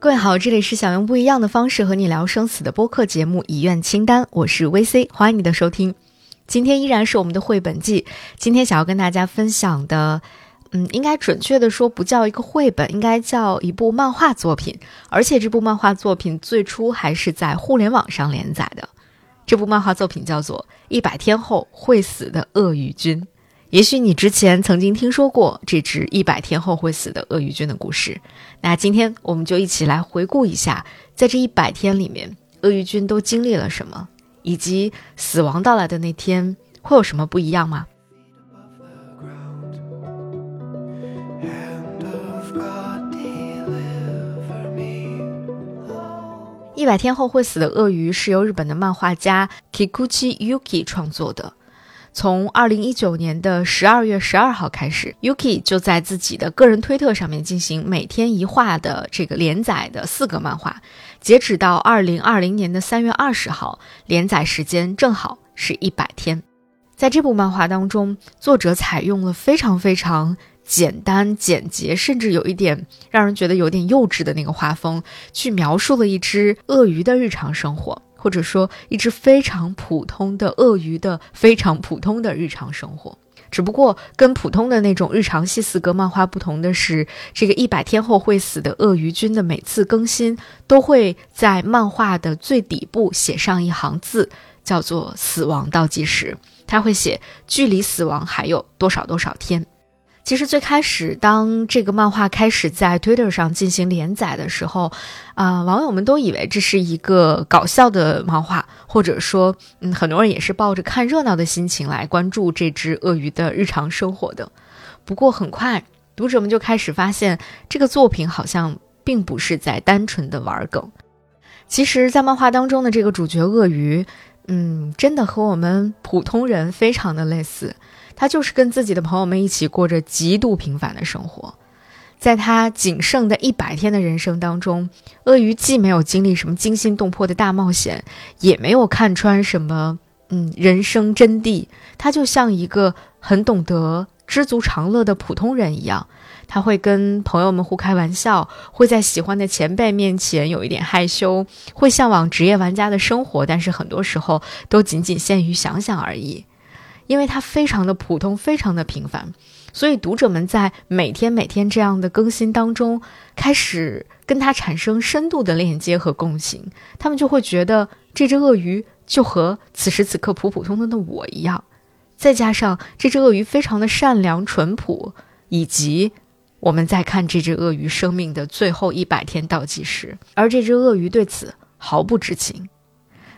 各位好，这里是想用不一样的方式和你聊生死的播客节目《遗愿清单》，我是 VC，欢迎你的收听。今天依然是我们的绘本季，今天想要跟大家分享的，嗯，应该准确的说不叫一个绘本，应该叫一部漫画作品，而且这部漫画作品最初还是在互联网上连载的。这部漫画作品叫做《一百天后会死的鳄鱼君》。也许你之前曾经听说过这只一百天后会死的鳄鱼君的故事，那今天我们就一起来回顾一下，在这一百天里面，鳄鱼君都经历了什么，以及死亡到来的那天会有什么不一样吗？一百天后会死的鳄鱼是由日本的漫画家 Kikuchi Yuki 创作的。从二零一九年的十二月十二号开始，Yuki 就在自己的个人推特上面进行每天一画的这个连载的四个漫画，截止到二零二零年的三月二十号，连载时间正好是一百天。在这部漫画当中，作者采用了非常非常简单、简洁，甚至有一点让人觉得有点幼稚的那个画风，去描述了一只鳄鱼的日常生活。或者说，一只非常普通的鳄鱼的非常普通的日常生活，只不过跟普通的那种日常细四格漫画不同的是，这个一百天后会死的鳄鱼君的每次更新都会在漫画的最底部写上一行字，叫做“死亡倒计时”，他会写距离死亡还有多少多少天。其实最开始，当这个漫画开始在 Twitter 上进行连载的时候，啊，网友们都以为这是一个搞笑的漫画，或者说，嗯，很多人也是抱着看热闹的心情来关注这只鳄鱼的日常生活的。不过很快，读者们就开始发现，这个作品好像并不是在单纯的玩梗。其实，在漫画当中的这个主角鳄鱼，嗯，真的和我们普通人非常的类似。他就是跟自己的朋友们一起过着极度平凡的生活，在他仅剩的一百天的人生当中，鳄鱼既没有经历什么惊心动魄的大冒险，也没有看穿什么嗯人生真谛，他就像一个很懂得知足常乐的普通人一样，他会跟朋友们互开玩笑，会在喜欢的前辈面前有一点害羞，会向往职业玩家的生活，但是很多时候都仅仅限于想想而已。因为它非常的普通，非常的平凡，所以读者们在每天每天这样的更新当中，开始跟它产生深度的链接和共情。他们就会觉得这只鳄鱼就和此时此刻普普通通的我一样。再加上这只鳄鱼非常的善良淳朴，以及我们在看这只鳄鱼生命的最后一百天倒计时，而这只鳄鱼对此毫不知情。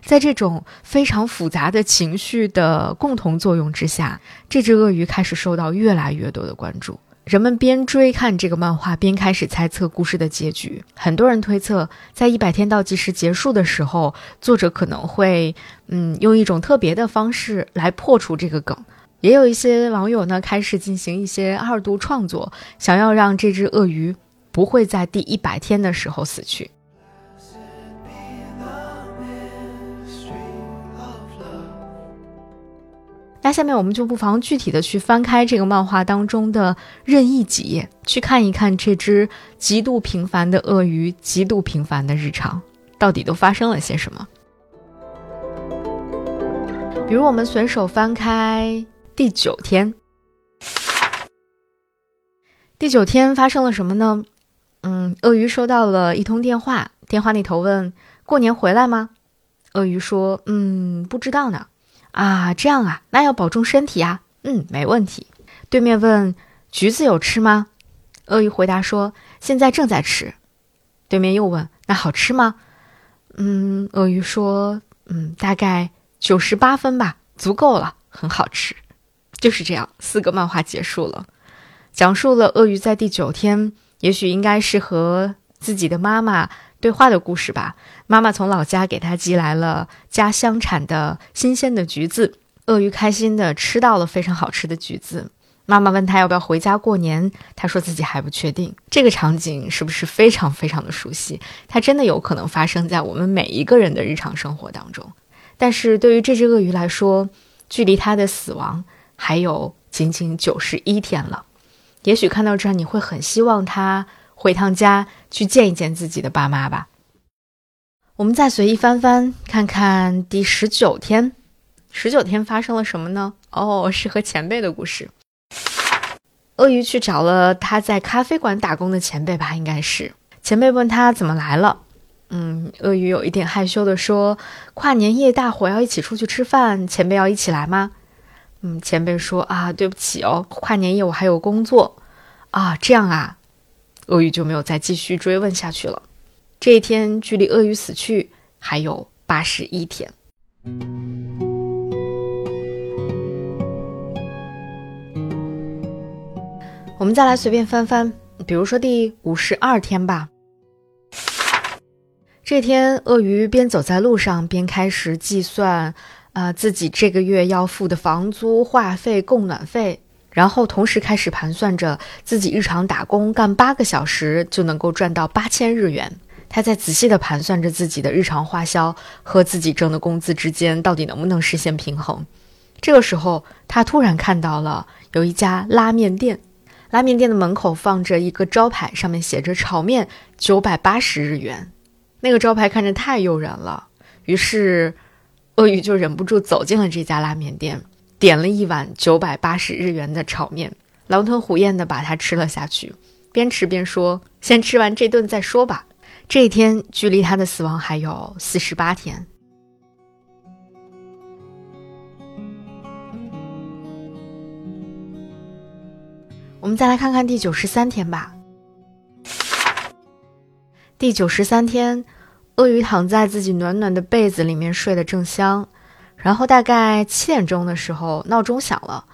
在这种非常复杂的情绪的共同作用之下，这只鳄鱼开始受到越来越多的关注。人们边追看这个漫画，边开始猜测故事的结局。很多人推测，在一百天倒计时结束的时候，作者可能会，嗯，用一种特别的方式来破除这个梗。也有一些网友呢，开始进行一些二度创作，想要让这只鳄鱼不会在第一百天的时候死去。那下面我们就不妨具体的去翻开这个漫画当中的任意几页，去看一看这只极度平凡的鳄鱼极度平凡的日常到底都发生了些什么。比如我们随手翻开第九天，第九天发生了什么呢？嗯，鳄鱼收到了一通电话，电话那头问：“过年回来吗？”鳄鱼说：“嗯，不知道呢。”啊，这样啊，那要保重身体啊。嗯，没问题。对面问：“橘子有吃吗？”鳄鱼回答说：“现在正在吃。”对面又问：“那好吃吗？”嗯，鳄鱼说：“嗯，大概九十八分吧，足够了，很好吃。”就是这样，四个漫画结束了，讲述了鳄鱼在第九天，也许应该是和自己的妈妈。对话的故事吧。妈妈从老家给他寄来了家乡产的新鲜的橘子，鳄鱼开心的吃到了非常好吃的橘子。妈妈问他要不要回家过年，他说自己还不确定。这个场景是不是非常非常的熟悉？它真的有可能发生在我们每一个人的日常生活当中。但是对于这只鳄鱼来说，距离它的死亡还有仅仅九十一天了。也许看到这儿，你会很希望它。回趟家去见一见自己的爸妈吧。我们再随意翻翻，看看第十九天，十九天发生了什么呢？哦，是和前辈的故事。鳄鱼去找了他在咖啡馆打工的前辈吧，应该是。前辈问他怎么来了，嗯，鳄鱼有一点害羞的说：“跨年夜大伙要一起出去吃饭，前辈要一起来吗？”嗯，前辈说：“啊，对不起哦，跨年夜我还有工作。”啊，这样啊，鳄鱼就没有再继续追问下去了。这一天距离鳄鱼死去还有八十一天。我们再来随便翻翻，比如说第五十二天吧。这天，鳄鱼边走在路上边开始计算，呃，自己这个月要付的房租、话费、供暖费，然后同时开始盘算着自己日常打工干八个小时就能够赚到八千日元。他在仔细地盘算着自己的日常花销和自己挣的工资之间到底能不能实现平衡。这个时候，他突然看到了有一家拉面店。拉面店的门口放着一个招牌，上面写着“炒面九百八十日元”。那个招牌看着太诱人了，于是鳄鱼就忍不住走进了这家拉面店，点了一碗九百八十日元的炒面，狼吞虎咽地把它吃了下去，边吃边说：“先吃完这顿再说吧。”这一天距离他的死亡还有四十八天。我们再来看看第九十三天吧。第九十三天，鳄鱼躺在自己暖暖的被子里面睡得正香，然后大概七点钟的时候，闹钟响了。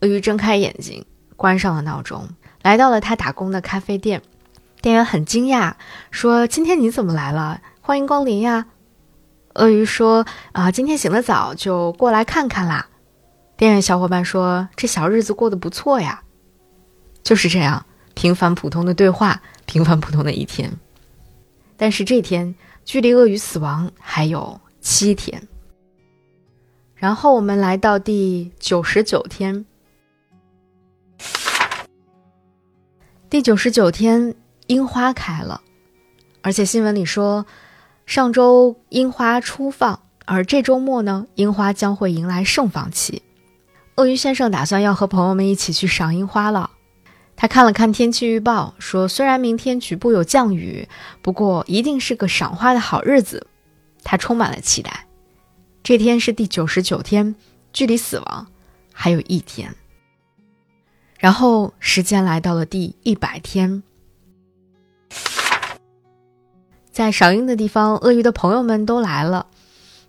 鳄鱼睁开眼睛，关上了闹钟，来到了他打工的咖啡店。店员很惊讶，说：“今天你怎么来了？欢迎光临呀！”鳄鱼说：“啊，今天醒得早，就过来看看啦。”店员小伙伴说：“这小日子过得不错呀。”就是这样，平凡普通的对话，平凡普通的一天。但是这天距离鳄鱼死亡还有七天。然后我们来到第九十九天。第九十九天，樱花开了，而且新闻里说，上周樱花初放，而这周末呢，樱花将会迎来盛放期。鳄鱼先生打算要和朋友们一起去赏樱花了。他看了看天气预报，说：“虽然明天局部有降雨，不过一定是个赏花的好日子。”他充满了期待。这天是第九十九天，距离死亡还有一天。然后时间来到了第一百天，在赏樱的地方，鳄鱼的朋友们都来了。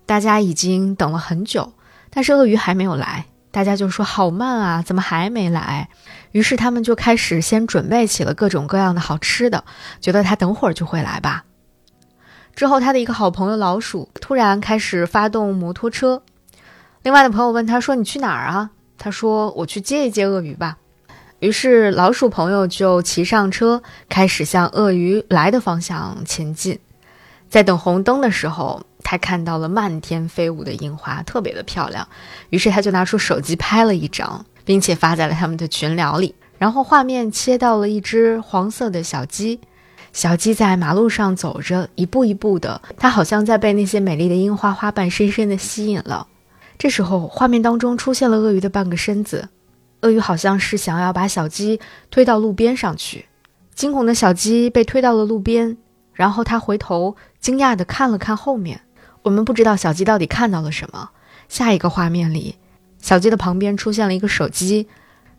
大家已经等了很久，但是鳄鱼还没有来。大家就说：“好慢啊，怎么还没来？”于是他们就开始先准备起了各种各样的好吃的，觉得他等会儿就会来吧。之后，他的一个好朋友老鼠突然开始发动摩托车。另外的朋友问他说：“你去哪儿啊？”他说：“我去接一接鳄鱼吧。”于是老鼠朋友就骑上车，开始向鳄鱼来的方向前进。在等红灯的时候，他看到了漫天飞舞的樱花，特别的漂亮。于是他就拿出手机拍了一张。并且发在了他们的群聊里。然后画面切到了一只黄色的小鸡，小鸡在马路上走着，一步一步的，它好像在被那些美丽的樱花花瓣深深的吸引了。这时候，画面当中出现了鳄鱼的半个身子，鳄鱼好像是想要把小鸡推到路边上去。惊恐的小鸡被推到了路边，然后它回头惊讶地看了看后面。我们不知道小鸡到底看到了什么。下一个画面里。小鸡的旁边出现了一个手机，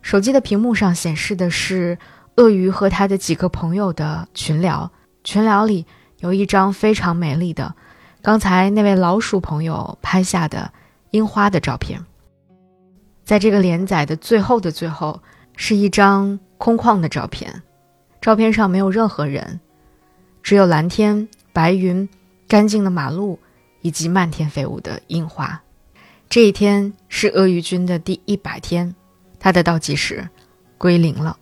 手机的屏幕上显示的是鳄鱼和他的几个朋友的群聊，群聊里有一张非常美丽的，刚才那位老鼠朋友拍下的樱花的照片。在这个连载的最后的最后，是一张空旷的照片，照片上没有任何人，只有蓝天、白云、干净的马路以及漫天飞舞的樱花。这一天是鳄鱼君的第一百天，他的倒计时归零了。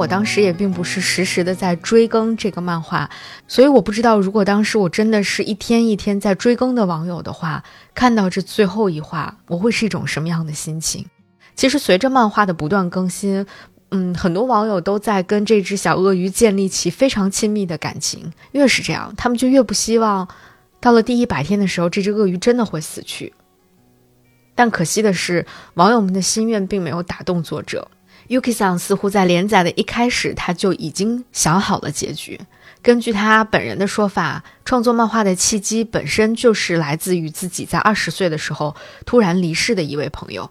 我当时也并不是实时的在追更这个漫画，所以我不知道如果当时我真的是一天一天在追更的网友的话，看到这最后一话，我会是一种什么样的心情？其实随着漫画的不断更新，嗯，很多网友都在跟这只小鳄鱼建立起非常亲密的感情。越是这样，他们就越不希望到了第一百天的时候，这只鳄鱼真的会死去。但可惜的是，网友们的心愿并没有打动作者。Yuki Sang 似乎在连载的一开始，他就已经想好了结局。根据他本人的说法，创作漫画的契机本身就是来自于自己在二十岁的时候突然离世的一位朋友。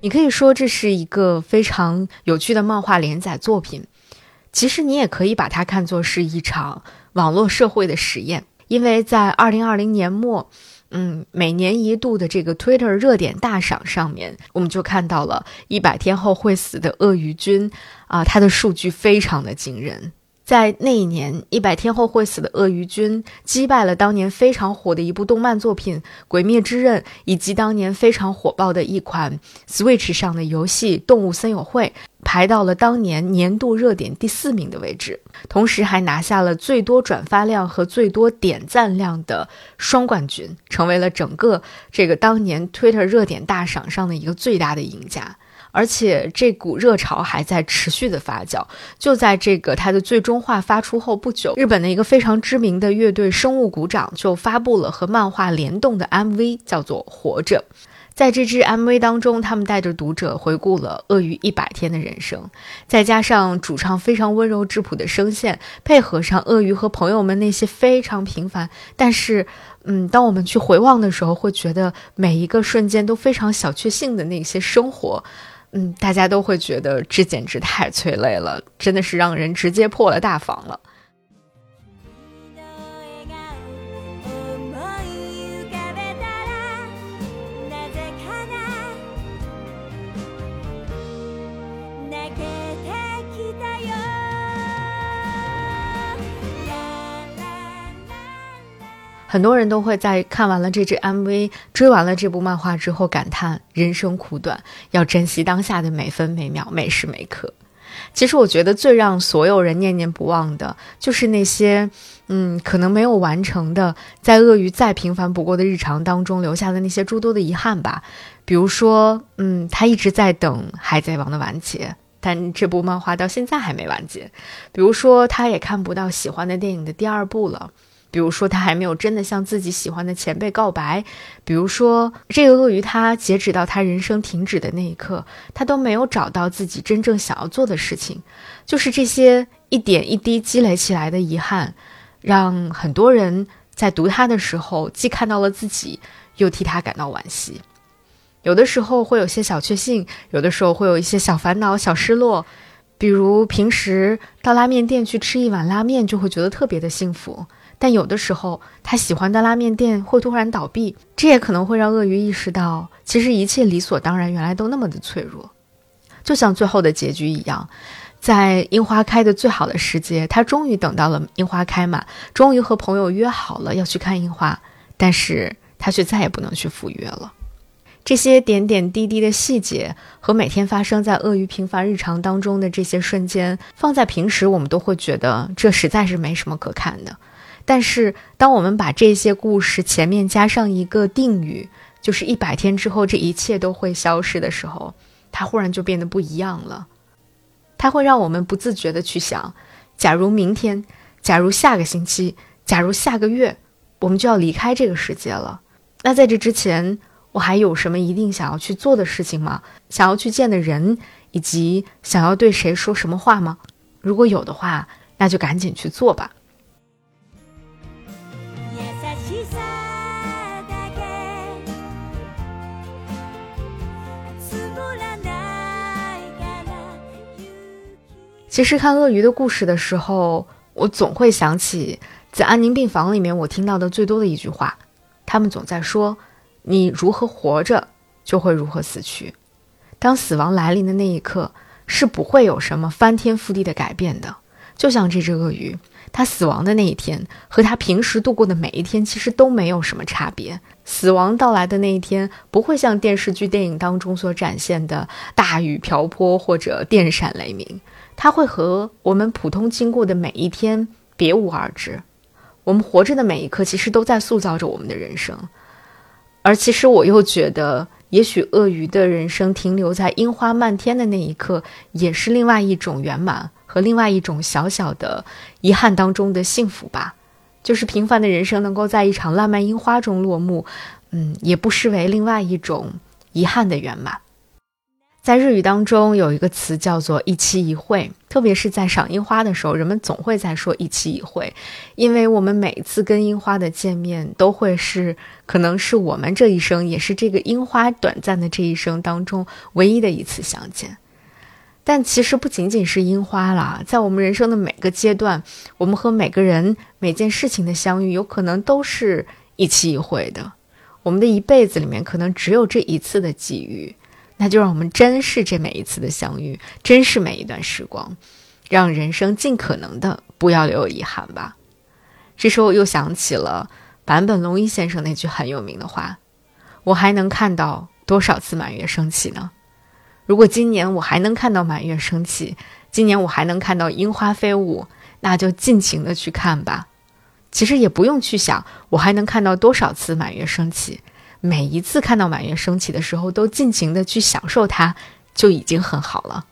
你可以说这是一个非常有趣的漫画连载作品，其实你也可以把它看作是一场。网络社会的实验，因为在二零二零年末，嗯，每年一度的这个 Twitter 热点大赏上面，我们就看到了一百天后会死的鳄鱼君啊，它的数据非常的惊人。在那一年，一百天后会死的鳄鱼君击败了当年非常火的一部动漫作品《鬼灭之刃》，以及当年非常火爆的一款 Switch 上的游戏《动物森友会》。排到了当年年度热点第四名的位置，同时还拿下了最多转发量和最多点赞量的双冠军，成为了整个这个当年 Twitter 热点大赏上的一个最大的赢家。而且这股热潮还在持续的发酵。就在这个它的最终话发出后不久，日本的一个非常知名的乐队生物鼓掌就发布了和漫画联动的 MV，叫做《活着》。在这支 MV 当中，他们带着读者回顾了鳄鱼一百天的人生，再加上主唱非常温柔质朴的声线，配合上鳄鱼和朋友们那些非常平凡，但是，嗯，当我们去回望的时候，会觉得每一个瞬间都非常小确幸的那些生活，嗯，大家都会觉得这简直太催泪了，真的是让人直接破了大防了。很多人都会在看完了这支 MV、追完了这部漫画之后感叹人生苦短，要珍惜当下的每分每秒、每时每刻。其实，我觉得最让所有人念念不忘的，就是那些，嗯，可能没有完成的，在鳄鱼再平凡不过的日常当中留下的那些诸多的遗憾吧。比如说，嗯，他一直在等《海贼王》的完结，但这部漫画到现在还没完结。比如说，他也看不到喜欢的电影的第二部了。比如说，他还没有真的向自己喜欢的前辈告白；比如说，这个鳄鱼他截止到他人生停止的那一刻，他都没有找到自己真正想要做的事情。就是这些一点一滴积累起来的遗憾，让很多人在读他的时候，既看到了自己，又替他感到惋惜。有的时候会有些小确幸，有的时候会有一些小烦恼、小失落。比如平时到拉面店去吃一碗拉面，就会觉得特别的幸福。但有的时候，他喜欢的拉面店会突然倒闭，这也可能会让鳄鱼意识到，其实一切理所当然，原来都那么的脆弱。就像最后的结局一样，在樱花开的最好的时节，他终于等到了樱花开满，终于和朋友约好了要去看樱花，但是他却再也不能去赴约了。这些点点滴滴的细节和每天发生在鳄鱼平凡日常当中的这些瞬间，放在平时我们都会觉得这实在是没什么可看的。但是，当我们把这些故事前面加上一个定语，就是一百天之后这一切都会消失的时候，它忽然就变得不一样了。它会让我们不自觉的去想：假如明天，假如下个星期，假如下个月，我们就要离开这个世界了。那在这之前，我还有什么一定想要去做的事情吗？想要去见的人，以及想要对谁说什么话吗？如果有的话，那就赶紧去做吧。其实看鳄鱼的故事的时候，我总会想起在安宁病房里面我听到的最多的一句话，他们总在说：“你如何活着，就会如何死去。当死亡来临的那一刻，是不会有什么翻天覆地的改变的。”就像这只鳄鱼，他死亡的那一天和他平时度过的每一天其实都没有什么差别。死亡到来的那一天，不会像电视剧、电影当中所展现的大雨瓢泼或者电闪雷鸣，它会和我们普通经过的每一天别无二致。我们活着的每一刻，其实都在塑造着我们的人生。而其实我又觉得，也许鳄鱼的人生停留在樱花漫天的那一刻，也是另外一种圆满和另外一种小小的遗憾当中的幸福吧。就是平凡的人生能够在一场烂漫樱花中落幕，嗯，也不失为另外一种遗憾的圆满。在日语当中有一个词叫做一期一会，特别是在赏樱花的时候，人们总会在说一期一会，因为我们每次跟樱花的见面都会是可能是我们这一生，也是这个樱花短暂的这一生当中唯一的一次相见。但其实不仅仅是樱花啦，在我们人生的每个阶段，我们和每个人、每件事情的相遇，有可能都是一期一会的。我们的一辈子里面，可能只有这一次的际遇。那就让我们珍视这每一次的相遇，珍视每一段时光，让人生尽可能的不要留有遗憾吧。这时候又想起了坂本龙一先生那句很有名的话：“我还能看到多少次满月升起呢？如果今年我还能看到满月升起，今年我还能看到樱花飞舞，那就尽情的去看吧。其实也不用去想我还能看到多少次满月升起。”每一次看到满月升起的时候，都尽情的去享受它，就已经很好了。